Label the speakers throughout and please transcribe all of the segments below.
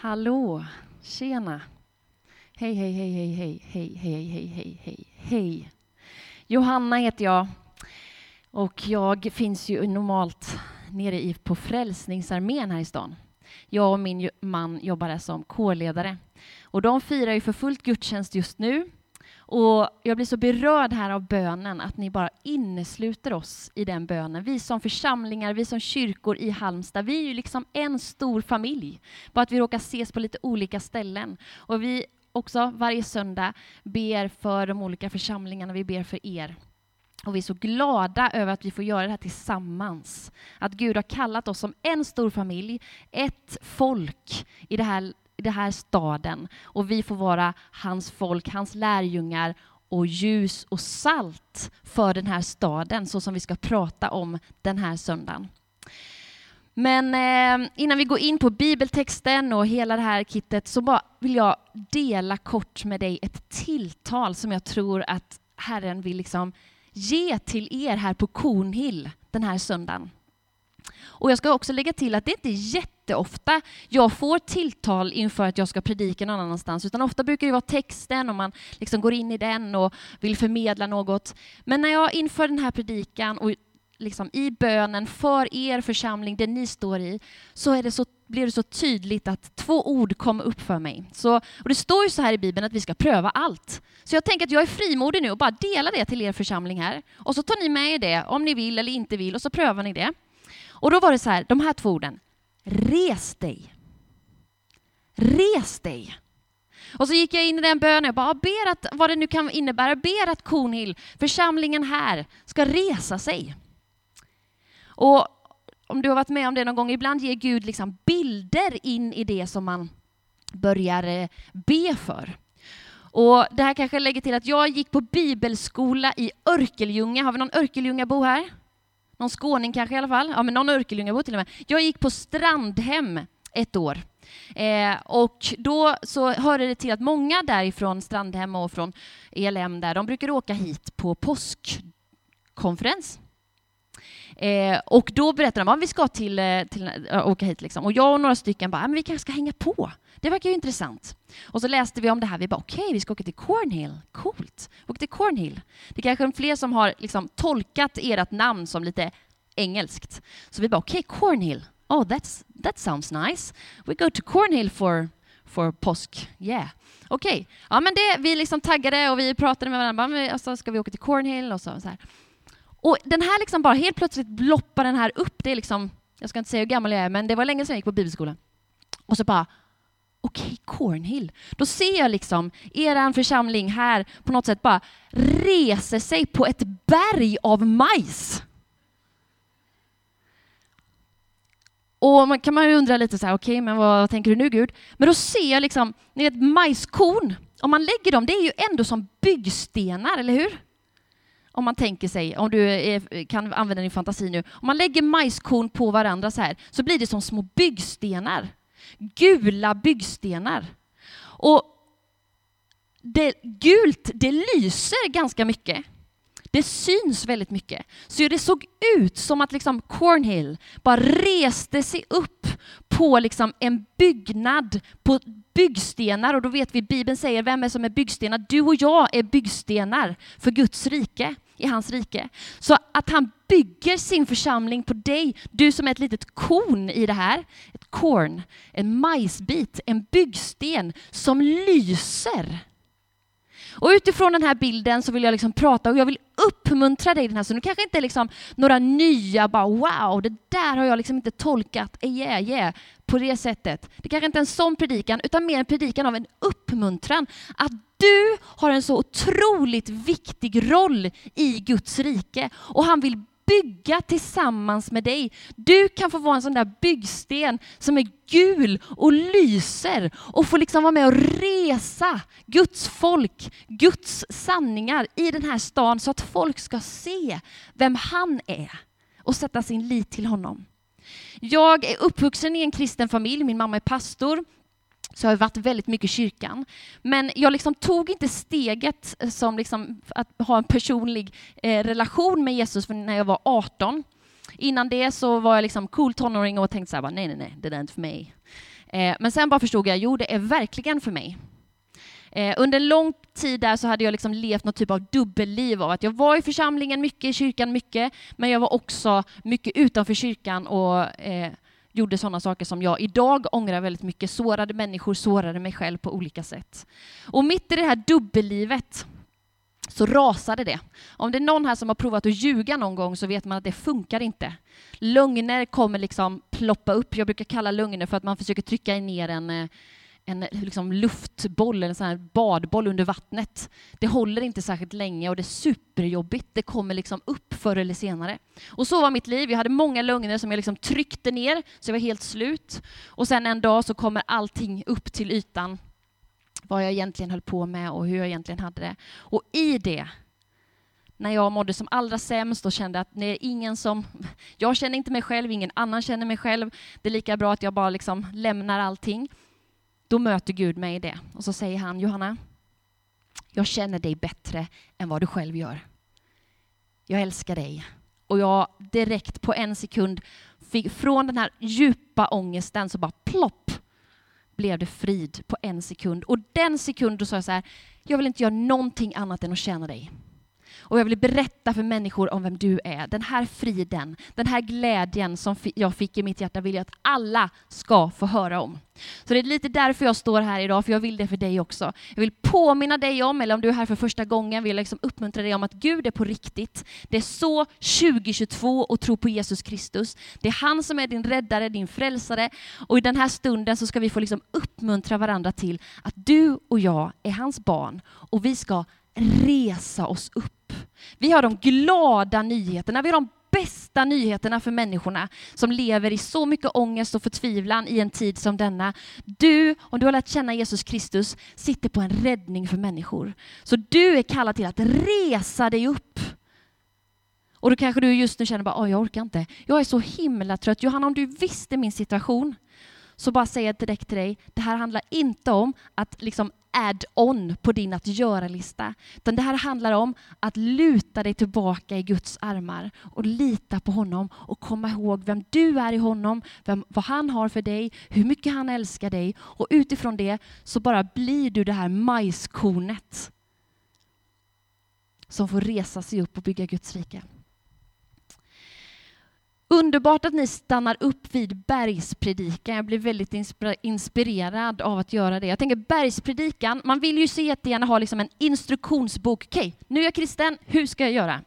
Speaker 1: Hallå, tjena. Hej, hej, hej, hej, hej, hej, hej, hej, hej, hej, hej. Johanna heter jag och jag finns ju normalt nere i, på Frälsningsarmén här i stan. Jag och min man jobbar där som kårledare och de firar ju för fullt gudstjänst just nu och jag blir så berörd här av bönen, att ni bara innesluter oss i den bönen. Vi som församlingar, vi som kyrkor i Halmstad, vi är ju liksom en stor familj. Bara att vi råkar ses på lite olika ställen. Och vi också varje söndag ber för de olika församlingarna, vi ber för er. Och vi är så glada över att vi får göra det här tillsammans. Att Gud har kallat oss som en stor familj, ett folk i det här den här staden och vi får vara hans folk, hans lärjungar och ljus och salt för den här staden, så som vi ska prata om den här söndagen. Men eh, innan vi går in på bibeltexten och hela det här kittet så bara vill jag dela kort med dig ett tilltal som jag tror att Herren vill liksom ge till er här på Kornhill den här söndagen. Och jag ska också lägga till att det inte är jätteofta jag får tilltal inför att jag ska predika någon annanstans, utan ofta brukar det vara texten och man liksom går in i den och vill förmedla något. Men när jag inför den här predikan och liksom i bönen för er församling, det ni står i, så, är det så blir det så tydligt att två ord kom upp för mig. Så, och det står ju så här i Bibeln att vi ska pröva allt. Så jag tänker att jag är frimodig nu och bara delar det till er församling här. Och så tar ni med er det, om ni vill eller inte vill, och så prövar ni det. Och då var det så här, de här två orden. Res dig. Res dig. Och så gick jag in i den bönen och bara ber att, vad det nu kan innebära, ber att Kornhill, församlingen här, ska resa sig. Och om du har varit med om det någon gång, ibland ger Gud liksom bilder in i det som man börjar eh, be för. Och det här kanske lägger till att jag gick på bibelskola i Örkelljunga. Har vi någon Örkelljungabo här? Någon skåning kanske i alla fall. Ja, men någon Örkelljungabo till och med. Jag gick på Strandhem ett år. Eh, och då så hörde det till att många därifrån Strandhem och från ELM där, de brukar åka hit på påskkonferens. Eh, och då berättade de att vi ska till, eh, till, äh, åka hit. Liksom. Och jag och några stycken bara, men vi kanske ska hänga på. Det verkar ju intressant. Och så läste vi om det här. Vi bara, okej, okay, vi ska åka till Cornhill. Coolt. Åka till Cornhill. Det är kanske är fler som har liksom, tolkat ert namn som lite engelskt. Så vi bara, okej, okay, Cornhill. Oh, that's, that sounds nice. We go to Cornhill for, for påsk. Yeah. Okej. Okay. Ja, men det, vi liksom taggade och vi pratade med varandra. Bara, alltså, ska vi åka till Cornhill? Och så, så här. Och den här liksom bara helt plötsligt bloppar den här upp. Det är liksom, jag ska inte säga hur gammal jag är, men det var länge sedan jag gick på bibelskolan. Och så bara, okej, okay, Cornhill. Då ser jag liksom er församling här på något sätt bara reser sig på ett berg av majs. Och man kan man ju undra lite så här, okej, okay, men vad, vad, tänker du nu Gud? Men då ser jag liksom, ni vet majskorn, om man lägger dem, det är ju ändå som byggstenar, eller hur? Om man tänker sig, om du är, kan använda din fantasi nu, om man lägger majskorn på varandra så här, så blir det som små byggstenar. Gula byggstenar. Och det, gult, det lyser ganska mycket. Det syns väldigt mycket. Så det såg ut som att liksom Cornhill bara reste sig upp på liksom en byggnad, på byggstenar. Och då vet vi, Bibeln säger, vem är som är byggstenar? Du och jag är byggstenar för Guds rike i hans rike. Så att han bygger sin församling på dig, du som är ett litet korn i det här, ett korn, en majsbit, en byggsten som lyser. Och utifrån den här bilden så vill jag liksom prata och jag vill uppmuntra dig den här stunden. kanske inte är liksom några nya, bara wow, det där har jag liksom inte tolkat, eh, yeah, yeah, på det sättet. Det kanske inte är en sån predikan, utan mer en predikan av en uppmuntran. Att du har en så otroligt viktig roll i Guds rike och han vill bygga tillsammans med dig. Du kan få vara en sån där byggsten som är gul och lyser och få liksom vara med och resa Guds folk, Guds sanningar i den här stan så att folk ska se vem han är och sätta sin lit till honom. Jag är uppvuxen i en kristen familj, min mamma är pastor, så jag har varit väldigt mycket i kyrkan. Men jag liksom tog inte steget eh, som liksom att ha en personlig eh, relation med Jesus när jag var 18. Innan det så var jag liksom cool tonåring och tänkte så här, nej, nej, nej, det där är inte för mig. Eh, men sen bara förstod jag, jo det är verkligen för mig. Eh, under en lång tid där så hade jag liksom levt något typ av dubbelliv av att jag var i församlingen mycket, i kyrkan mycket, men jag var också mycket utanför kyrkan och eh, gjorde sådana saker som jag idag ångrar väldigt mycket, sårade människor, sårade mig själv på olika sätt. Och mitt i det här dubbellivet så rasade det. Om det är någon här som har provat att ljuga någon gång så vet man att det funkar inte. Lögner kommer liksom ploppa upp. Jag brukar kalla lögner för att man försöker trycka ner en, eh, en liksom luftboll, en sån här badboll under vattnet. Det håller inte särskilt länge och det är superjobbigt. Det kommer liksom upp förr eller senare. Och så var mitt liv. Jag hade många lögner som jag liksom tryckte ner så jag var helt slut. Och sen en dag så kommer allting upp till ytan. Vad jag egentligen höll på med och hur jag egentligen hade det. Och i det när jag mådde som allra sämst och kände att det är ingen som... Jag känner inte mig själv, ingen annan känner mig själv. Det är lika bra att jag bara liksom lämnar allting. Då möter Gud mig i det och så säger han, Johanna, jag känner dig bättre än vad du själv gör. Jag älskar dig. Och jag direkt på en sekund fick, från den här djupa ångesten så bara plopp blev det frid på en sekund. Och den sekunden sa jag så här, jag vill inte göra någonting annat än att tjäna dig. Och jag vill berätta för människor om vem du är. Den här friden, den här glädjen som jag fick i mitt hjärta vill jag att alla ska få höra om. Så det är lite därför jag står här idag, för jag vill det för dig också. Jag vill påminna dig om, eller om du är här för första gången, vill jag liksom uppmuntra dig om att Gud är på riktigt. Det är så 2022 att tro på Jesus Kristus. Det är han som är din räddare, din frälsare. Och i den här stunden så ska vi få liksom uppmuntra varandra till att du och jag är hans barn och vi ska resa oss upp. Vi har de glada nyheterna, vi har de bästa nyheterna för människorna som lever i så mycket ångest och förtvivlan i en tid som denna. Du, om du har lärt känna Jesus Kristus, sitter på en räddning för människor. Så du är kallad till att resa dig upp. Och då kanske du just nu känner bara, jag orkar inte. Jag är så himla trött. Johanna, om du visste min situation, så bara säger jag direkt till dig, det här handlar inte om att liksom add-on på din att göra-lista. Utan det här handlar om att luta dig tillbaka i Guds armar och lita på honom och komma ihåg vem du är i honom, vem, vad han har för dig, hur mycket han älskar dig. Och utifrån det så bara blir du det här majskornet som får resa sig upp och bygga Guds rike. Underbart att ni stannar upp vid bergspredikan. Jag blir väldigt inspirerad av att göra det. Jag tänker bergspredikan, man vill ju så jättegärna ha liksom en instruktionsbok. Okej, nu är jag kristen, hur ska jag göra?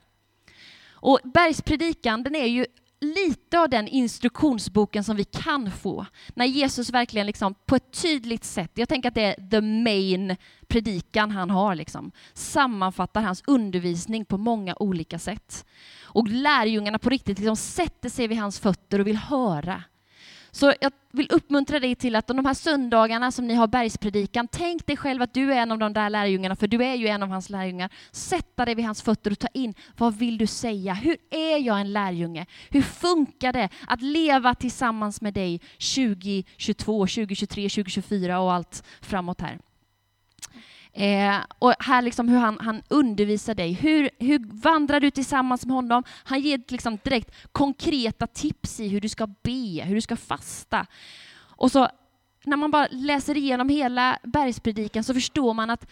Speaker 1: Och bergspredikan, den är ju lite av den instruktionsboken som vi kan få när Jesus verkligen liksom på ett tydligt sätt, jag tänker att det är the main predikan han har, liksom, sammanfattar hans undervisning på många olika sätt. Och lärjungarna på riktigt liksom sätter sig vid hans fötter och vill höra. Så jag vill uppmuntra dig till att de här söndagarna som ni har bergspredikan, tänk dig själv att du är en av de där lärjungarna, för du är ju en av hans lärjungar. Sätta dig vid hans fötter och ta in, vad vill du säga? Hur är jag en lärjunge? Hur funkar det att leva tillsammans med dig 2022, 2023, 2024 och allt framåt här? Eh, och här liksom hur han, han undervisar dig. Hur, hur vandrar du tillsammans med honom? Han ger liksom direkt konkreta tips i hur du ska be, hur du ska fasta. Och så när man bara läser igenom hela bergspredikan så förstår man att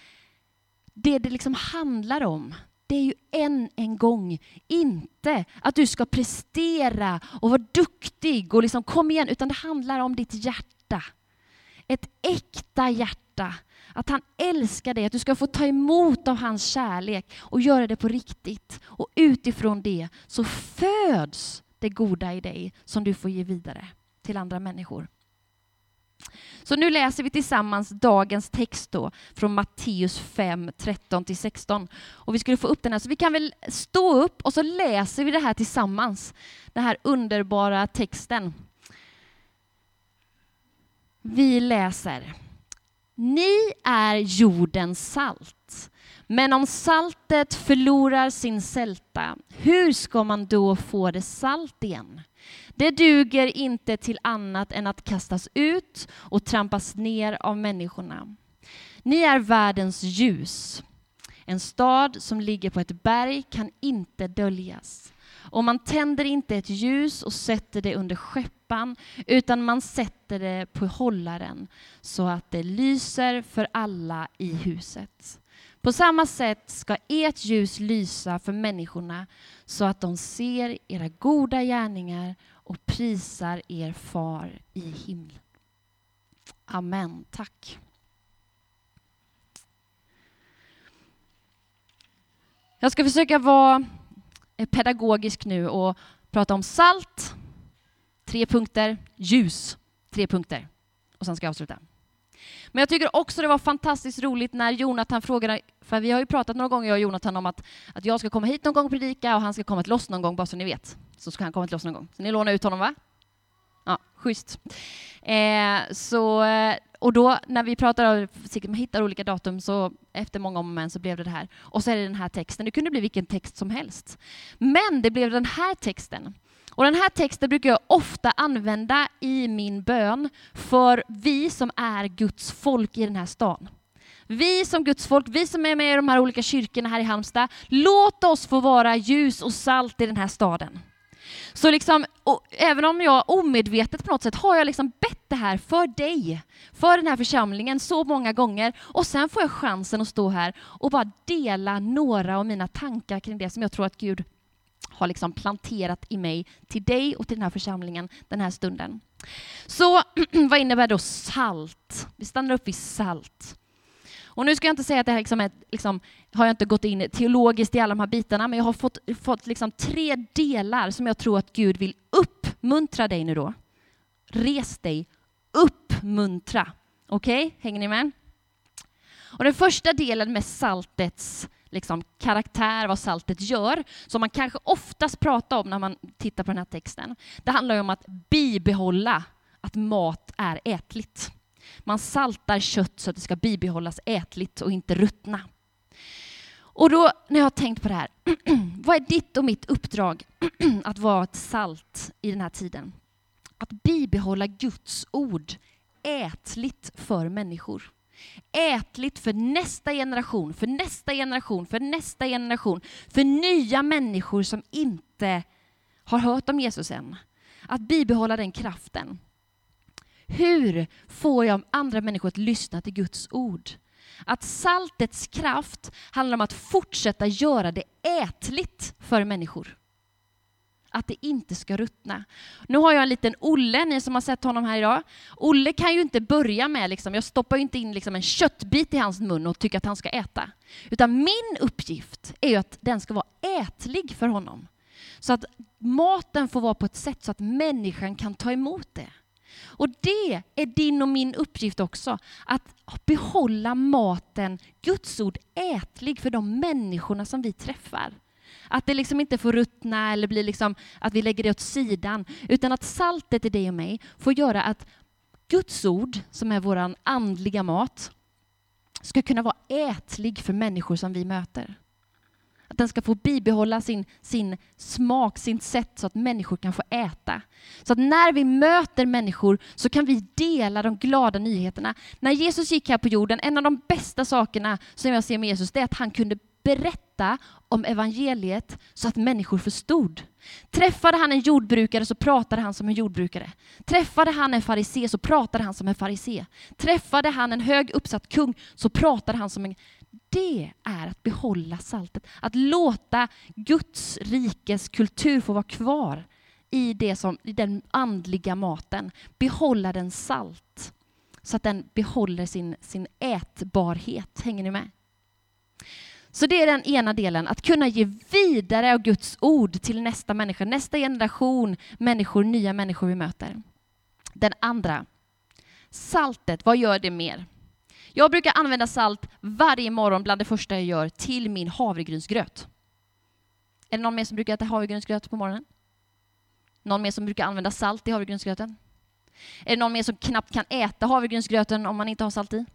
Speaker 1: det det liksom handlar om, det är ju än en gång inte att du ska prestera och vara duktig och liksom kom igen, utan det handlar om ditt hjärta. Ett äkta hjärta att han älskar dig, att du ska få ta emot av hans kärlek och göra det på riktigt. Och utifrån det så föds det goda i dig som du får ge vidare till andra människor. Så nu läser vi tillsammans dagens text då, från Matteus 5, 13-16. Och vi skulle få upp den här, så vi kan väl stå upp och så läser vi det här tillsammans. Den här underbara texten. Vi läser. Ni är jordens salt. Men om saltet förlorar sin sälta, hur ska man då få det salt igen? Det duger inte till annat än att kastas ut och trampas ner av människorna. Ni är världens ljus. En stad som ligger på ett berg kan inte döljas. Och man tänder inte ett ljus och sätter det under skeppan, utan man sätter det på hållaren så att det lyser för alla i huset. På samma sätt ska ert ljus lysa för människorna så att de ser era goda gärningar och prisar er far i himlen. Amen. Tack. Jag ska försöka vara pedagogisk nu och prata om salt, tre punkter, ljus, tre punkter. Och sen ska jag avsluta. Men jag tycker också det var fantastiskt roligt när Jonathan frågade, för vi har ju pratat några gånger jag och Jonathan om att, att jag ska komma hit någon gång och predika och han ska komma till oss någon gång, bara så ni vet. Så ska han komma till oss någon gång. Så ni lånar ut honom va? Ja, schysst. Eh, så, eh, och då när vi pratar man hittar olika datum så efter många om men så blev det det här. Och så är det den här texten. Det kunde bli vilken text som helst. Men det blev den här texten. Och den här texten brukar jag ofta använda i min bön för vi som är Guds folk i den här stan. Vi som Guds folk, vi som är med i de här olika kyrkorna här i Halmstad, låt oss få vara ljus och salt i den här staden. Så liksom, även om jag omedvetet på något sätt har jag liksom bett det här för dig, för den här församlingen så många gånger och sen får jag chansen att stå här och bara dela några av mina tankar kring det som jag tror att Gud har liksom planterat i mig till dig och till den här församlingen den här stunden. Så vad innebär då salt? Vi stannar upp vid salt. Och nu ska jag inte säga att det här liksom är, liksom, har jag inte gått in teologiskt i alla de här bitarna, men jag har fått, fått liksom tre delar som jag tror att Gud vill uppmuntra dig nu då. Res dig, uppmuntra. Okej, okay? hänger ni med? Och den första delen med saltets liksom, karaktär, vad saltet gör, som man kanske oftast pratar om när man tittar på den här texten. Det handlar ju om att bibehålla att mat är ätligt. Man saltar kött så att det ska bibehållas ätligt och inte ruttna. Och då när jag har tänkt på det här, vad är ditt och mitt uppdrag att vara ett salt i den här tiden? Att bibehålla Guds ord ätligt för människor. Ätligt för nästa generation, för nästa generation, för nästa generation, för nya människor som inte har hört om Jesus än. Att bibehålla den kraften. Hur får jag andra människor att lyssna till Guds ord? Att saltets kraft handlar om att fortsätta göra det ätligt för människor. Att det inte ska ruttna. Nu har jag en liten Olle, ni som har sett honom här idag. Olle kan ju inte börja med, liksom, jag stoppar ju inte in liksom en köttbit i hans mun och tycker att han ska äta. Utan min uppgift är ju att den ska vara ätlig för honom. Så att maten får vara på ett sätt så att människan kan ta emot det. Och det är din och min uppgift också, att behålla maten, Guds ord, ätlig för de människorna som vi träffar. Att det liksom inte får ruttna eller bli liksom att vi lägger det åt sidan, utan att saltet i dig och mig får göra att Guds ord, som är vår andliga mat, ska kunna vara ätlig för människor som vi möter. Att den ska få bibehålla sin, sin smak, sin sätt så att människor kan få äta. Så att när vi möter människor så kan vi dela de glada nyheterna. När Jesus gick här på jorden, en av de bästa sakerna som jag ser med Jesus, det är att han kunde berätta om evangeliet så att människor förstod. Träffade han en jordbrukare så pratade han som en jordbrukare. Träffade han en farisé så pratade han som en farisé. Träffade han en hög uppsatt kung så pratade han som en det är att behålla saltet. Att låta Guds rikes kultur få vara kvar i, det som, i den andliga maten. Behålla den salt. Så att den behåller sin, sin ätbarhet. Hänger ni med? Så det är den ena delen, att kunna ge vidare av Guds ord till nästa människa, nästa generation människor, nya människor vi möter. Den andra, saltet, vad gör det mer? Jag brukar använda salt varje morgon bland det första jag gör till min havregrynsgröt. Är det någon mer som brukar äta havregrynsgröt på morgonen? Någon mer som brukar använda salt i havregrynsgröten? Är det någon mer som knappt kan äta havregrynsgröten om man inte har salt i?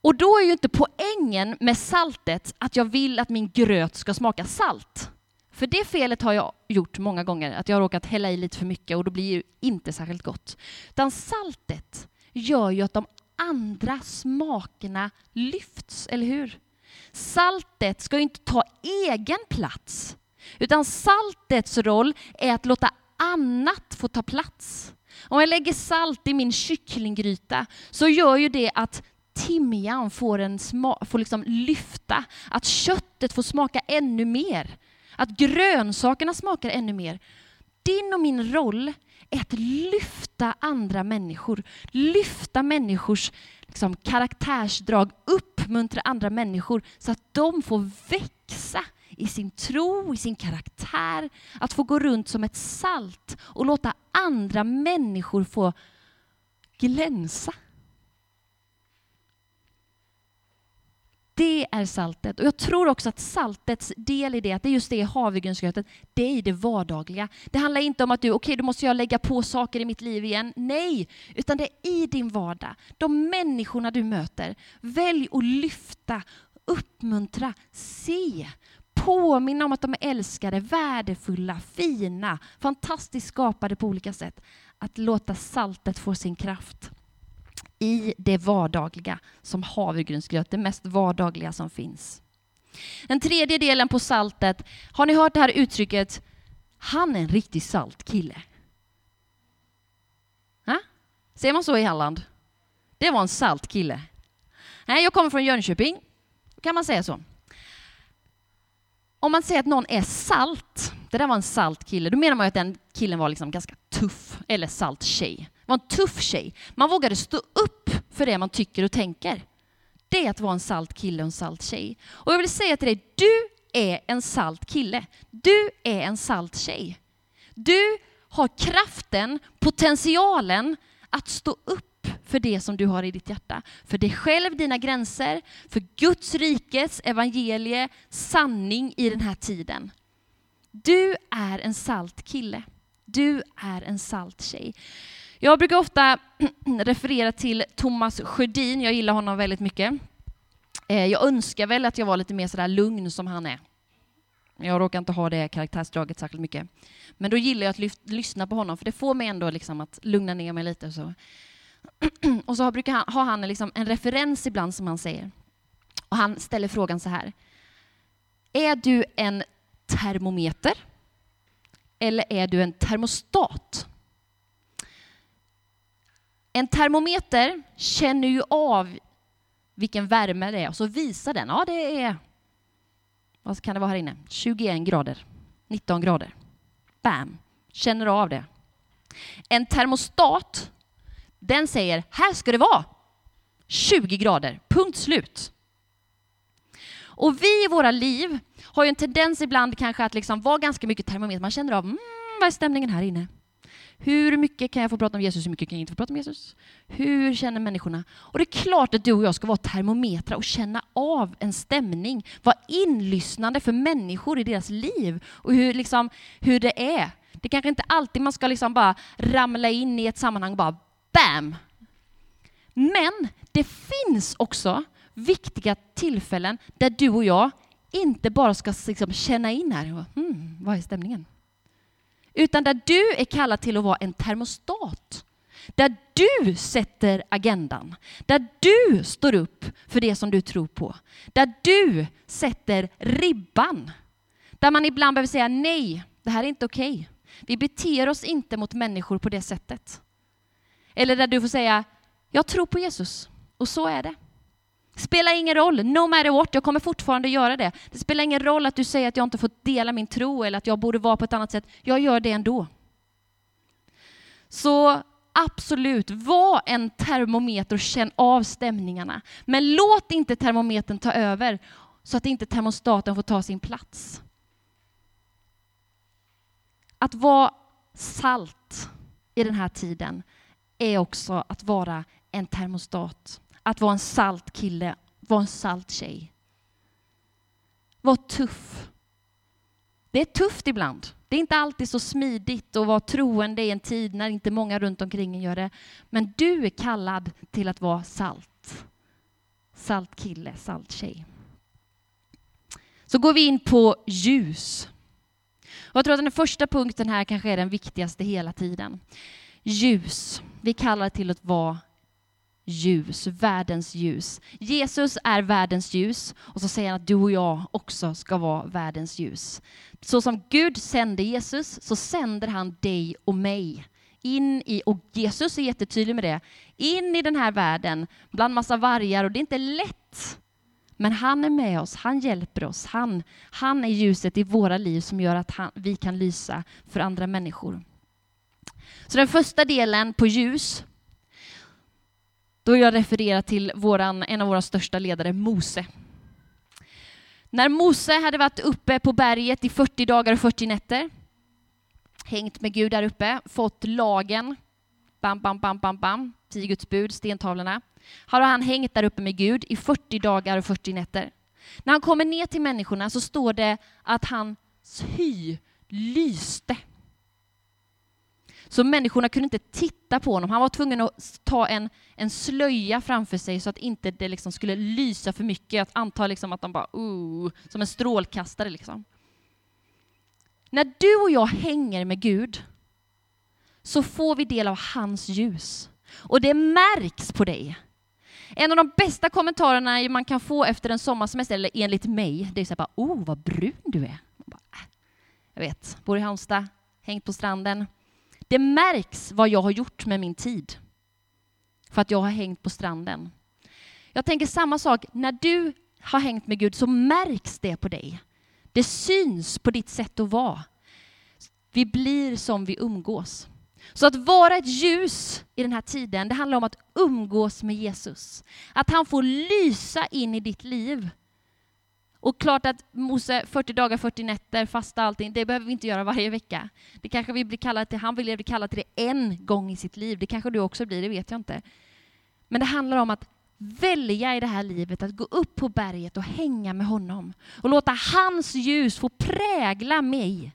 Speaker 1: Och då är ju inte poängen med saltet att jag vill att min gröt ska smaka salt. För det felet har jag gjort många gånger, att jag har råkat hälla i lite för mycket och då blir det inte särskilt gott. Utan saltet gör ju att de andra smakerna lyfts, eller hur? Saltet ska ju inte ta egen plats, Utan saltets roll är att låta annat få ta plats. Om jag lägger salt i min kycklinggryta så gör ju det att timjan får, en sma- får liksom lyfta, att köttet får smaka ännu mer, att grönsakerna smakar ännu mer. Din och min roll är att lyfta andra människor, lyfta människors liksom, karaktärsdrag, uppmuntra andra människor så att de får växa i sin tro, i sin karaktär, att få gå runt som ett salt och låta andra människor få glänsa. Det är saltet. Och jag tror också att saltets del i det, att det är just det havregrynsgrötet, havregrynsgröten, det är i det vardagliga. Det handlar inte om att du, okej, okay, då måste jag lägga på saker i mitt liv igen. Nej, utan det är i din vardag. De människorna du möter. Välj att lyfta, uppmuntra, se, påminna om att de är älskade, värdefulla, fina, fantastiskt skapade på olika sätt. Att låta saltet få sin kraft i det vardagliga som havregrynsgröt, det mest vardagliga som finns. Den tredje delen på saltet, har ni hört det här uttrycket han är en riktigt salt kille? Ha? Ser man så i Halland? Det var en salt kille. Nej, jag kommer från Jönköping. Då kan man säga så. Om man säger att någon är salt, det där var en salt kille, då menar man att den killen var liksom ganska tuff, eller salt tjej var en tuff tjej. Man vågade stå upp för det man tycker och tänker. Det är att vara en salt kille och en salt tjej. Och jag vill säga till dig, du är en salt kille. Du är en salt tjej. Du har kraften, potentialen att stå upp för det som du har i ditt hjärta. För dig själv, dina gränser, för Guds rikes evangelie, sanning i den här tiden. Du är en salt kille. Du är en salt tjej. Jag brukar ofta referera till Thomas Sjödin, jag gillar honom väldigt mycket. Eh, jag önskar väl att jag var lite mer sådär lugn som han är. Jag råkar inte ha det karaktärsdraget särskilt mycket. Men då gillar jag att lyssna på honom, för det får mig ändå liksom att lugna ner mig lite. Och så, och så brukar han, har han liksom en referens ibland som han säger. Och han ställer frågan så här. Är du en termometer? Eller är du en termostat? En termometer känner ju av vilken värme det är och så visar den, ja det är, vad kan det vara här inne, 21 grader, 19 grader. Bam, känner av det. En termostat, den säger, här ska det vara 20 grader, punkt slut. Och vi i våra liv har ju en tendens ibland kanske att liksom vara ganska mycket termometer. Man känner av, mm, vad är stämningen här inne? Hur mycket kan jag få prata om Jesus, hur mycket kan jag inte få prata om Jesus? Hur känner människorna? Och det är klart att du och jag ska vara termometrar och känna av en stämning, vara inlyssnande för människor i deras liv och hur, liksom, hur det är. Det kanske inte alltid man ska liksom bara ramla in i ett sammanhang och bara BAM! Men det finns också viktiga tillfällen där du och jag inte bara ska liksom känna in här, hmm, vad är stämningen? Utan där du är kallad till att vara en termostat. Där du sätter agendan, där du står upp för det som du tror på, där du sätter ribban. Där man ibland behöver säga nej, det här är inte okej. Okay. Vi beter oss inte mot människor på det sättet. Eller där du får säga, jag tror på Jesus och så är det. Spelar ingen roll, no matter what, jag kommer fortfarande göra det. Det spelar ingen roll att du säger att jag inte får dela min tro eller att jag borde vara på ett annat sätt. Jag gör det ändå. Så absolut, var en termometer och känn av stämningarna. Men låt inte termometern ta över så att inte termostaten får ta sin plats. Att vara salt i den här tiden är också att vara en termostat att vara en salt kille, vara en salt tjej. Var tuff. Det är tufft ibland. Det är inte alltid så smidigt att vara troende i en tid när inte många runt omkring gör det. Men du är kallad till att vara salt. Salt kille, salt tjej. Så går vi in på ljus. Och jag tror att den första punkten här kanske är den viktigaste hela tiden. Ljus. Vi kallar det till att vara ljus, världens ljus. Jesus är världens ljus och så säger han att du och jag också ska vara världens ljus. Så som Gud sände Jesus så sänder han dig och mig in i, och Jesus är jättetydlig med det, in i den här världen bland massa vargar och det är inte lätt. Men han är med oss, han hjälper oss, han, han är ljuset i våra liv som gör att han, vi kan lysa för andra människor. Så den första delen på ljus, då jag refererar till våran, en av våra största ledare, Mose. När Mose hade varit uppe på berget i 40 dagar och 40 nätter, hängt med Gud där uppe, fått lagen, bam, bam, bam, bam, bam, tio Guds bud, stentavlorna, har han hängt där uppe med Gud i 40 dagar och 40 nätter. När han kommer ner till människorna så står det att hans hy lyste. Så människorna kunde inte titta på honom. Han var tvungen att ta en, en slöja framför sig så att inte det liksom skulle lysa för mycket. Jag antar liksom att de bara uh, som en strålkastare. Liksom. När du och jag hänger med Gud så får vi del av hans ljus. Och det märks på dig. En av de bästa kommentarerna man kan få efter en sommarsemester, eller enligt mig, det är så här bara, oh vad brun du är. Bara. Äh, jag vet, bor i Halmstad, hängt på stranden. Det märks vad jag har gjort med min tid. För att jag har hängt på stranden. Jag tänker samma sak, när du har hängt med Gud så märks det på dig. Det syns på ditt sätt att vara. Vi blir som vi umgås. Så att vara ett ljus i den här tiden, det handlar om att umgås med Jesus. Att han får lysa in i ditt liv. Och klart att Mose, 40 dagar, 40 nätter, fasta allting, det behöver vi inte göra varje vecka. Det kanske vi blir kallade till, han vill bli kallad till det en gång i sitt liv. Det kanske du också blir, det vet jag inte. Men det handlar om att välja i det här livet att gå upp på berget och hänga med honom. Och låta hans ljus få prägla mig.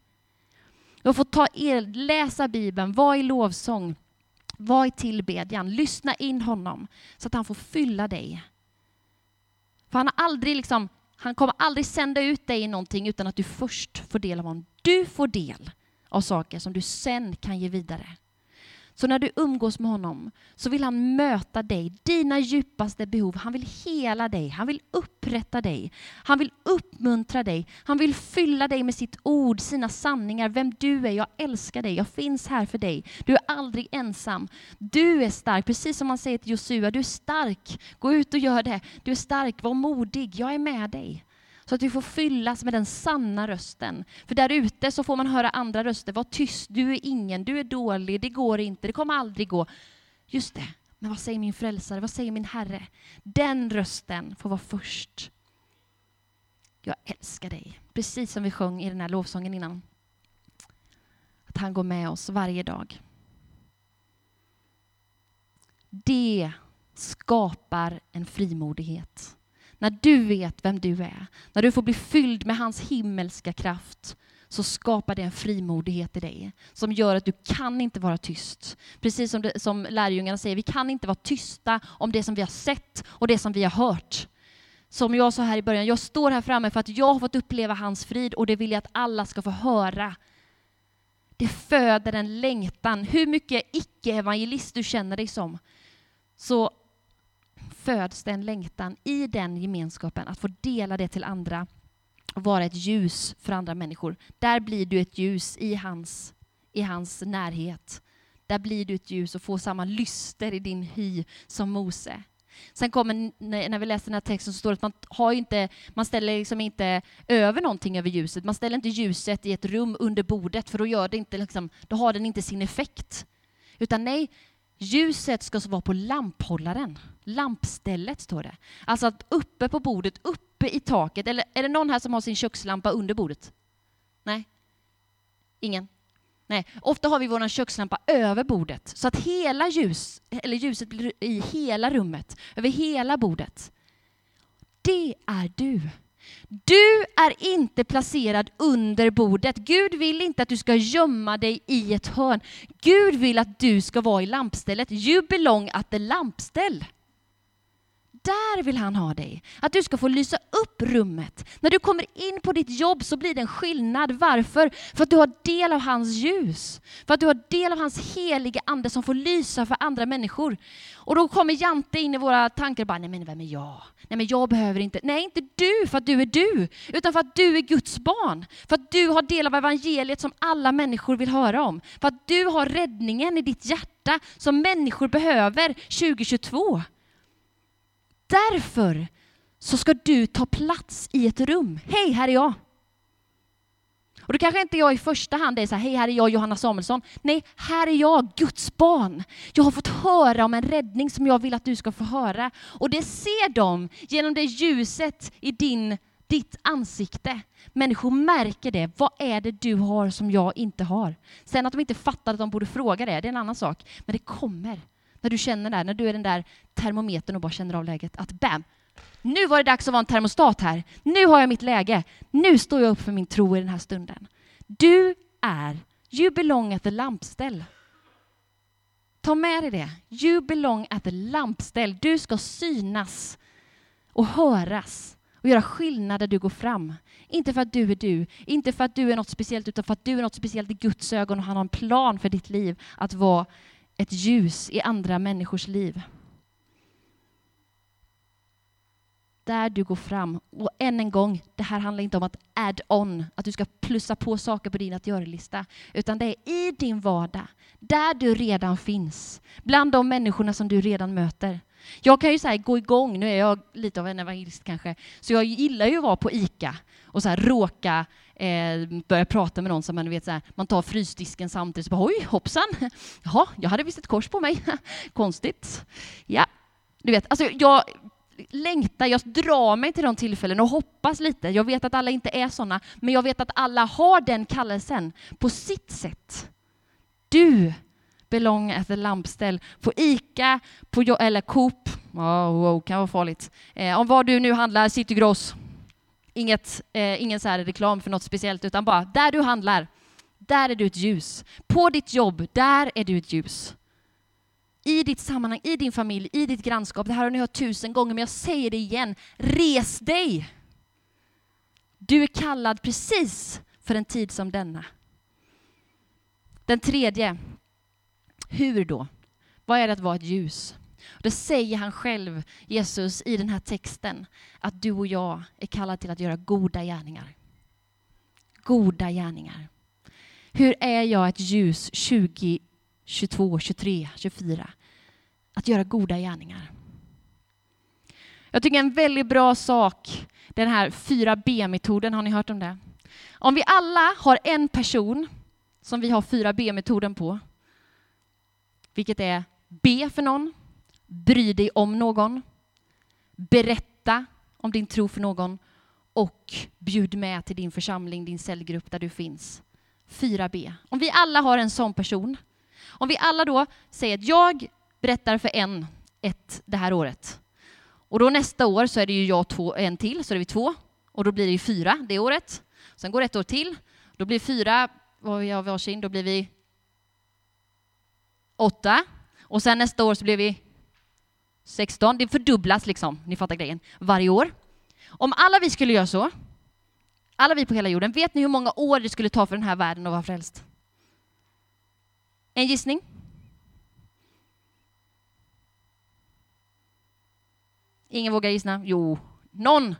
Speaker 1: Jag får ta er, läsa Bibeln, vara i lovsång, vara i tillbedjan, lyssna in honom så att han får fylla dig. För han, har aldrig liksom, han kommer aldrig sända ut dig i någonting utan att du först får del av honom. Du får del av saker som du sen kan ge vidare. Så när du umgås med honom så vill han möta dig, dina djupaste behov. Han vill hela dig, han vill upprätta dig, han vill uppmuntra dig, han vill fylla dig med sitt ord, sina sanningar, vem du är. Jag älskar dig, jag finns här för dig. Du är aldrig ensam. Du är stark, precis som man säger till Josua, du är stark. Gå ut och gör det. Du är stark, var modig, jag är med dig. Så att vi får fyllas med den sanna rösten. För där ute så får man höra andra röster. Var tyst, du är ingen, du är dålig, det går inte, det kommer aldrig gå. Just det, men vad säger min frälsare, vad säger min Herre? Den rösten får vara först. Jag älskar dig, precis som vi sjöng i den här lovsången innan. Att han går med oss varje dag. Det skapar en frimodighet. När du vet vem du är, när du får bli fylld med hans himmelska kraft, så skapar det en frimodighet i dig som gör att du kan inte vara tyst. Precis som, det, som lärjungarna säger, vi kan inte vara tysta om det som vi har sett och det som vi har hört. Som jag sa här i början, jag står här framme för att jag har fått uppleva hans frid och det vill jag att alla ska få höra. Det föder en längtan. Hur mycket icke-evangelist du känner dig som, så föds det en längtan i den gemenskapen att få dela det till andra och vara ett ljus för andra människor. Där blir du ett ljus i hans, i hans närhet. Där blir du ett ljus och får samma lyster i din hy som Mose. Sen kommer, när vi läser den här texten så står det att man, har inte, man ställer liksom inte över någonting över ljuset. Man ställer inte ljuset i ett rum under bordet för då, gör det inte liksom, då har den inte sin effekt. Utan nej, Ljuset ska vara på lamphållaren, lampstället står det. Alltså att uppe på bordet, uppe i taket. Eller är det någon här som har sin kökslampa under bordet? Nej? Ingen? Nej. Ofta har vi vår kökslampa över bordet så att hela ljus, eller ljuset blir i hela rummet, över hela bordet. Det är du. Du är inte placerad under bordet. Gud vill inte att du ska gömma dig i ett hörn. Gud vill att du ska vara i lampstället. You belong at the lampställ där vill han ha dig. Att du ska få lysa upp rummet. När du kommer in på ditt jobb så blir det en skillnad. Varför? För att du har del av hans ljus. För att du har del av hans heliga ande som får lysa för andra människor. Och då kommer Jante in i våra tankar och bara, nej men vem är jag? Nej men jag behöver inte, nej inte du för att du är du, utan för att du är Guds barn. För att du har del av evangeliet som alla människor vill höra om. För att du har räddningen i ditt hjärta som människor behöver 2022. Därför så ska du ta plats i ett rum. Hej, här är jag. Och då kanske inte jag i första hand är så här, hej här är jag Johanna Samuelsson. Nej, här är jag, Guds barn. Jag har fått höra om en räddning som jag vill att du ska få höra. Och det ser de genom det ljuset i din, ditt ansikte. Människor märker det. Vad är det du har som jag inte har? Sen att de inte fattar att de borde fråga det, det är en annan sak. Men det kommer. När du känner det, när du är den där termometern och bara känner av läget. Att bam, nu var det dags att vara en termostat här. Nu har jag mitt läge. Nu står jag upp för min tro i den här stunden. Du är, you belong at the lampställ. Ta med dig det. You belong at the lampställ. Du ska synas och höras och göra skillnad där du går fram. Inte för att du är du, inte för att du är något speciellt, utan för att du är något speciellt i Guds ögon och han har en plan för ditt liv att vara ett ljus i andra människors liv. där du går fram. Och än en gång, det här handlar inte om att add on, att du ska plussa på saker på din att göra-lista, utan det är i din vardag, där du redan finns, bland de människorna som du redan möter. Jag kan ju så gå igång, nu är jag lite av en evangelist kanske, så jag gillar ju att vara på ICA och så här råka eh, börja prata med någon som man vet så här, man tar frysdisken samtidigt, så bara oj hoppsan, jaha, jag hade visst ett kors på mig, konstigt. Ja, du vet, alltså jag längtar, jag drar mig till de tillfällen och hoppas lite. Jag vet att alla inte är sådana, men jag vet att alla har den kallelsen på sitt sätt. Du belong at the lampställ på ICA, på, eller Coop, oh, wow, kan vara farligt. Eh, om vad du nu handlar, Citygross. Inget, eh, ingen så reklam för något speciellt, utan bara där du handlar, där är du ett ljus. På ditt jobb, där är du ett ljus i ditt sammanhang, i din familj, i ditt grannskap. Det här har ni hört tusen gånger, men jag säger det igen. Res dig! Du är kallad precis för en tid som denna. Den tredje, hur då? Vad är det att vara ett ljus? Det säger han själv, Jesus, i den här texten, att du och jag är kallade till att göra goda gärningar. Goda gärningar. Hur är jag ett ljus 20 22, 23, 24. Att göra goda gärningar. Jag tycker en väldigt bra sak, den här 4B-metoden, har ni hört om det? Om vi alla har en person som vi har 4B-metoden på, vilket är be för någon, bry dig om någon, berätta om din tro för någon och bjud med till din församling, din cellgrupp där du finns. 4B. Om vi alla har en sån person om vi alla då säger att jag berättar för en ett det här året. Och då nästa år så är det ju jag två, en till, så är vi två. Och då blir det ju fyra det året. Sen går det ett år till. Då blir fyra, vad vi har varsin, då blir vi åtta. Och sen nästa år så blir vi 16. Det fördubblas liksom, ni fattar grejen, varje år. Om alla vi skulle göra så, alla vi på hela jorden, vet ni hur många år det skulle ta för den här världen att vara frälst? En gissning? Ingen vågar gissa? Jo, någon.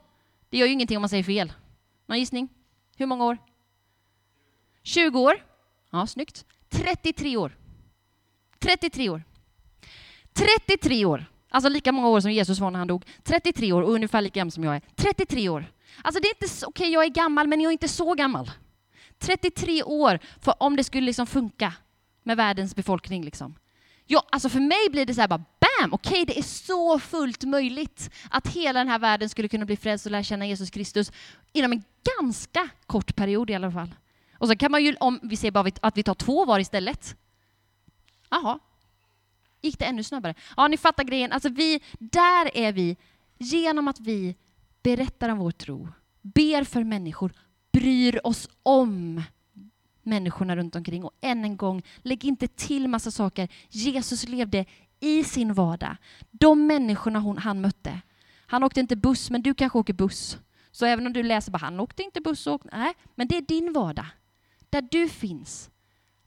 Speaker 1: Det gör ju ingenting om man säger fel. Någon gissning? Hur många år? 20 år. Ja, snyggt. 33 år. 33 år. 33 år. Alltså lika många år som Jesus var när han dog. 33 år och ungefär lika gammal som jag är. 33 år. Alltså det är inte okej okay, jag är gammal men jag är inte så gammal. 33 år för om det skulle liksom funka med världens befolkning. Liksom. Ja, alltså för mig blir det så här bara bam, okej okay, det är så fullt möjligt att hela den här världen skulle kunna bli frälst och lära känna Jesus Kristus inom en ganska kort period i alla fall. Och så kan man ju, om vi ser bara att vi tar två var istället. Jaha, gick det ännu snabbare? Ja, ni fattar grejen. Alltså vi, där är vi genom att vi berättar om vår tro, ber för människor, bryr oss om människorna runt omkring. Och än en gång, lägg inte till massa saker. Jesus levde i sin vardag. De människorna hon, han mötte, Han åkte inte buss, men du kanske åker buss. Så även om du läser bara han åkte inte buss, åkte, nej, men det är din vardag. Där du finns.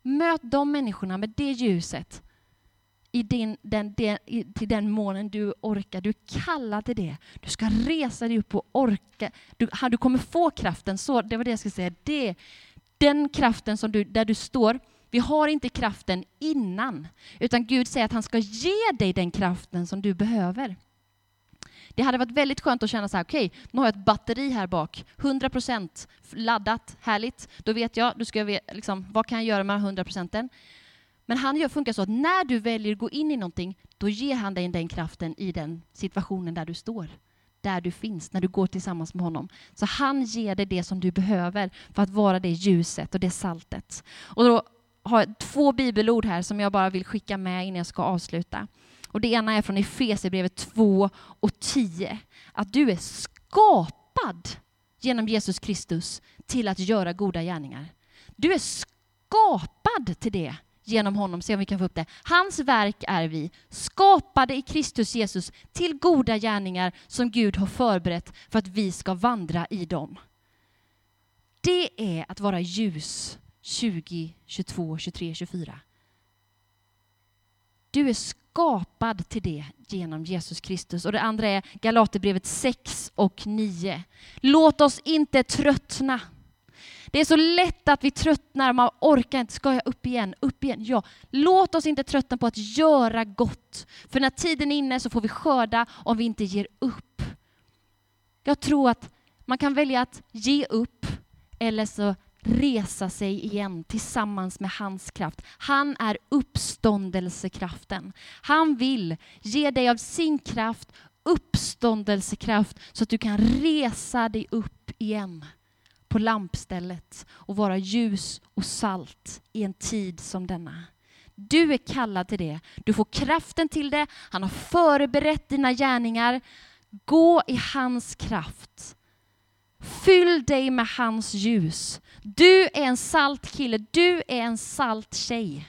Speaker 1: Möt de människorna med det ljuset i din, den, den, i, till den månen du orkar. Du är kallad till det. Du ska resa dig upp och orka. Du, du kommer få kraften. Så, det var det jag skulle säga. Det, den kraften som du, där du står, vi har inte kraften innan, utan Gud säger att han ska ge dig den kraften som du behöver. Det hade varit väldigt skönt att känna så här, okej, okay, nu har jag ett batteri här bak, 100% laddat, härligt. Då vet jag, då ska jag liksom, vad kan jag göra med 100%? Men han gör, funkar så att när du väljer att gå in i någonting, då ger han dig den kraften i den situationen där du står. Där du finns, när du går tillsammans med honom. Så han ger dig det som du behöver för att vara det ljuset och det saltet. Och då har jag två bibelord här som jag bara vill skicka med innan jag ska avsluta. Och det ena är från Efesierbrevet 2 och 10. Att du är skapad genom Jesus Kristus till att göra goda gärningar. Du är skapad till det genom honom. Se om vi kan få upp det. Hans verk är vi, skapade i Kristus Jesus till goda gärningar som Gud har förberett för att vi ska vandra i dem. Det är att vara ljus 20, 22, 23, 24. Du är skapad skapad till det genom Jesus Kristus. Och det andra är Galaterbrevet 6 och 9. Låt oss inte tröttna. Det är så lätt att vi tröttnar, man orkar inte. Ska jag upp igen? Upp igen? Ja. Låt oss inte tröttna på att göra gott. För när tiden är inne så får vi skörda om vi inte ger upp. Jag tror att man kan välja att ge upp eller så resa sig igen tillsammans med hans kraft. Han är uppståndelsekraften. Han vill ge dig av sin kraft, uppståndelsekraft, så att du kan resa dig upp igen på lampstället och vara ljus och salt i en tid som denna. Du är kallad till det. Du får kraften till det. Han har förberett dina gärningar. Gå i hans kraft. Fyll dig med hans ljus. Du är en salt kille, du är en salt tjej.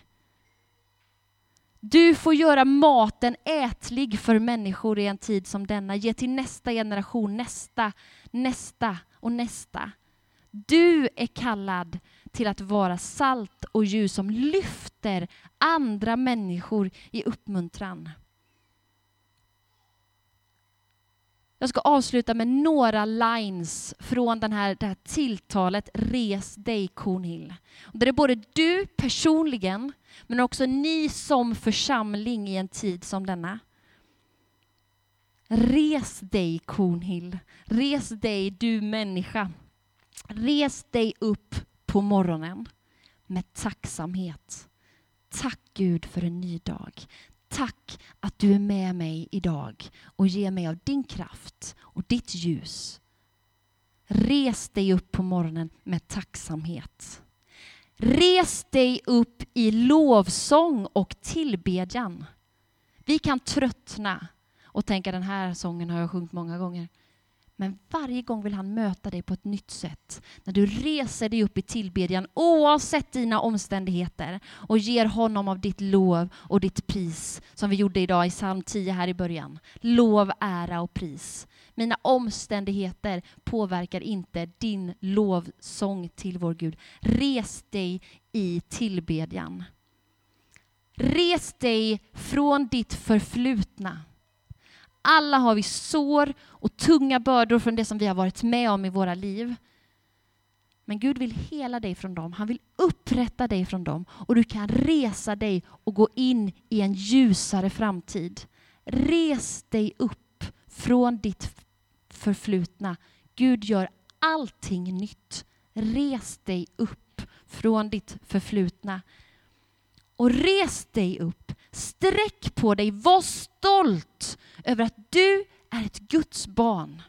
Speaker 1: Du får göra maten ätlig för människor i en tid som denna. Ge till nästa generation, nästa, nästa och nästa. Du är kallad till att vara salt och ljus som lyfter andra människor i uppmuntran. Jag ska avsluta med några lines från den här, det här tilltalet Res dig Kornhill. Där är både du personligen, men också ni som församling i en tid som denna. Res dig Kornhill, res dig du människa. Res dig upp på morgonen med tacksamhet. Tack Gud för en ny dag. Tack att du är med mig idag och ger mig av din kraft och ditt ljus. Res dig upp på morgonen med tacksamhet. Res dig upp i lovsång och tillbedjan. Vi kan tröttna och tänka den här sången har jag sjungit många gånger. Men varje gång vill han möta dig på ett nytt sätt. När du reser dig upp i tillbedjan oavsett dina omständigheter och ger honom av ditt lov och ditt pris som vi gjorde idag i psalm 10 här i början. Lov, ära och pris. Mina omständigheter påverkar inte din lovsång till vår Gud. Res dig i tillbedjan. Res dig från ditt förflutna alla har vi sår och tunga bördor från det som vi har varit med om i våra liv. Men Gud vill hela dig från dem. Han vill upprätta dig från dem och du kan resa dig och gå in i en ljusare framtid. Res dig upp från ditt förflutna. Gud gör allting nytt. Res dig upp från ditt förflutna. Och res dig upp Sträck på dig, var stolt över att du är ett Guds barn.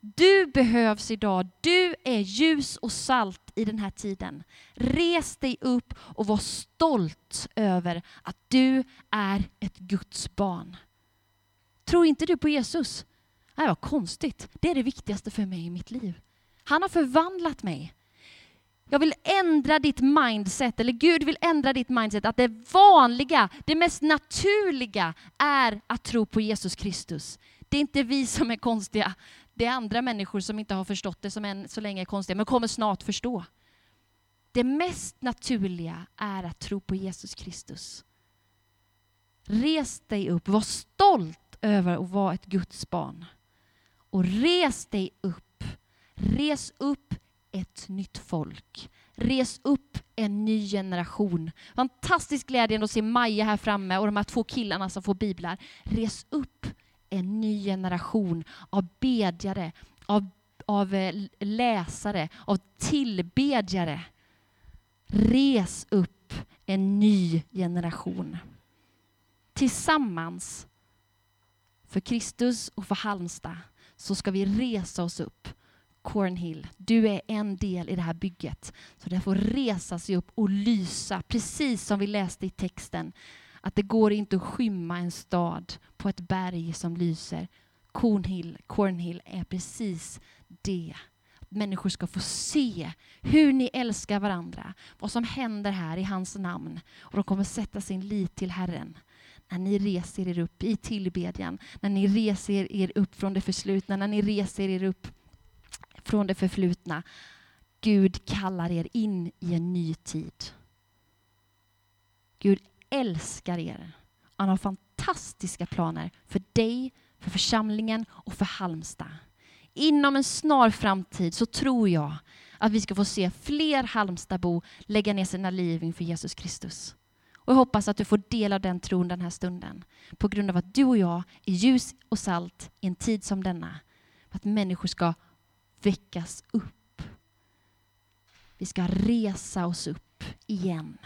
Speaker 1: Du behövs idag, du är ljus och salt i den här tiden. Res dig upp och var stolt över att du är ett Guds barn. Tror inte du på Jesus? Nej, vad konstigt. Det är det viktigaste för mig i mitt liv. Han har förvandlat mig. Jag vill ändra ditt mindset, eller Gud vill ändra ditt mindset, att det vanliga, det mest naturliga är att tro på Jesus Kristus. Det är inte vi som är konstiga. Det är andra människor som inte har förstått det, som än så länge är konstiga, men kommer snart förstå. Det mest naturliga är att tro på Jesus Kristus. Res dig upp, var stolt över att vara ett Guds barn. Och res dig upp. Res upp ett nytt folk. Res upp en ny generation. Fantastisk glädje att se Maja här framme och de här två killarna som får biblar. Res upp en ny generation av bedjare, av, av eh, läsare, av tillbedjare. Res upp en ny generation. Tillsammans, för Kristus och för Halmstad, så ska vi resa oss upp Cornhill, du är en del i det här bygget. Så det får resa sig upp och lysa, precis som vi läste i texten. Att det går inte att skymma en stad på ett berg som lyser. Cornhill, Cornhill är precis det. Människor ska få se hur ni älskar varandra, vad som händer här i hans namn. Och de kommer sätta sin lit till Herren när ni reser er upp i tillbedjan, när ni reser er upp från det förslutna, när ni reser er upp från det förflutna. Gud kallar er in i en ny tid. Gud älskar er. Han har fantastiska planer för dig, för församlingen och för Halmstad. Inom en snar framtid så tror jag att vi ska få se fler Halmstadbo lägga ner sina liv inför Jesus Kristus. Och jag hoppas att du får del av den tron den här stunden. På grund av att du och jag är ljus och salt i en tid som denna. Att människor ska väckas upp. Vi ska resa oss upp igen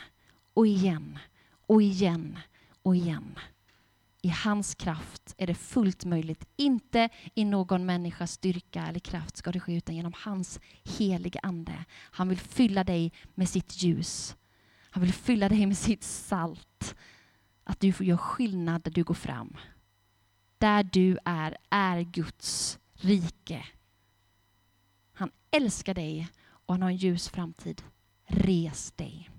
Speaker 1: och igen och igen och igen. I hans kraft är det fullt möjligt. Inte i någon människas styrka eller kraft ska det ske, utan genom hans heliga Ande. Han vill fylla dig med sitt ljus. Han vill fylla dig med sitt salt. Att du får göra skillnad där du går fram. Där du är, är Guds rike älskar dig och han har en ljus framtid. Res dig.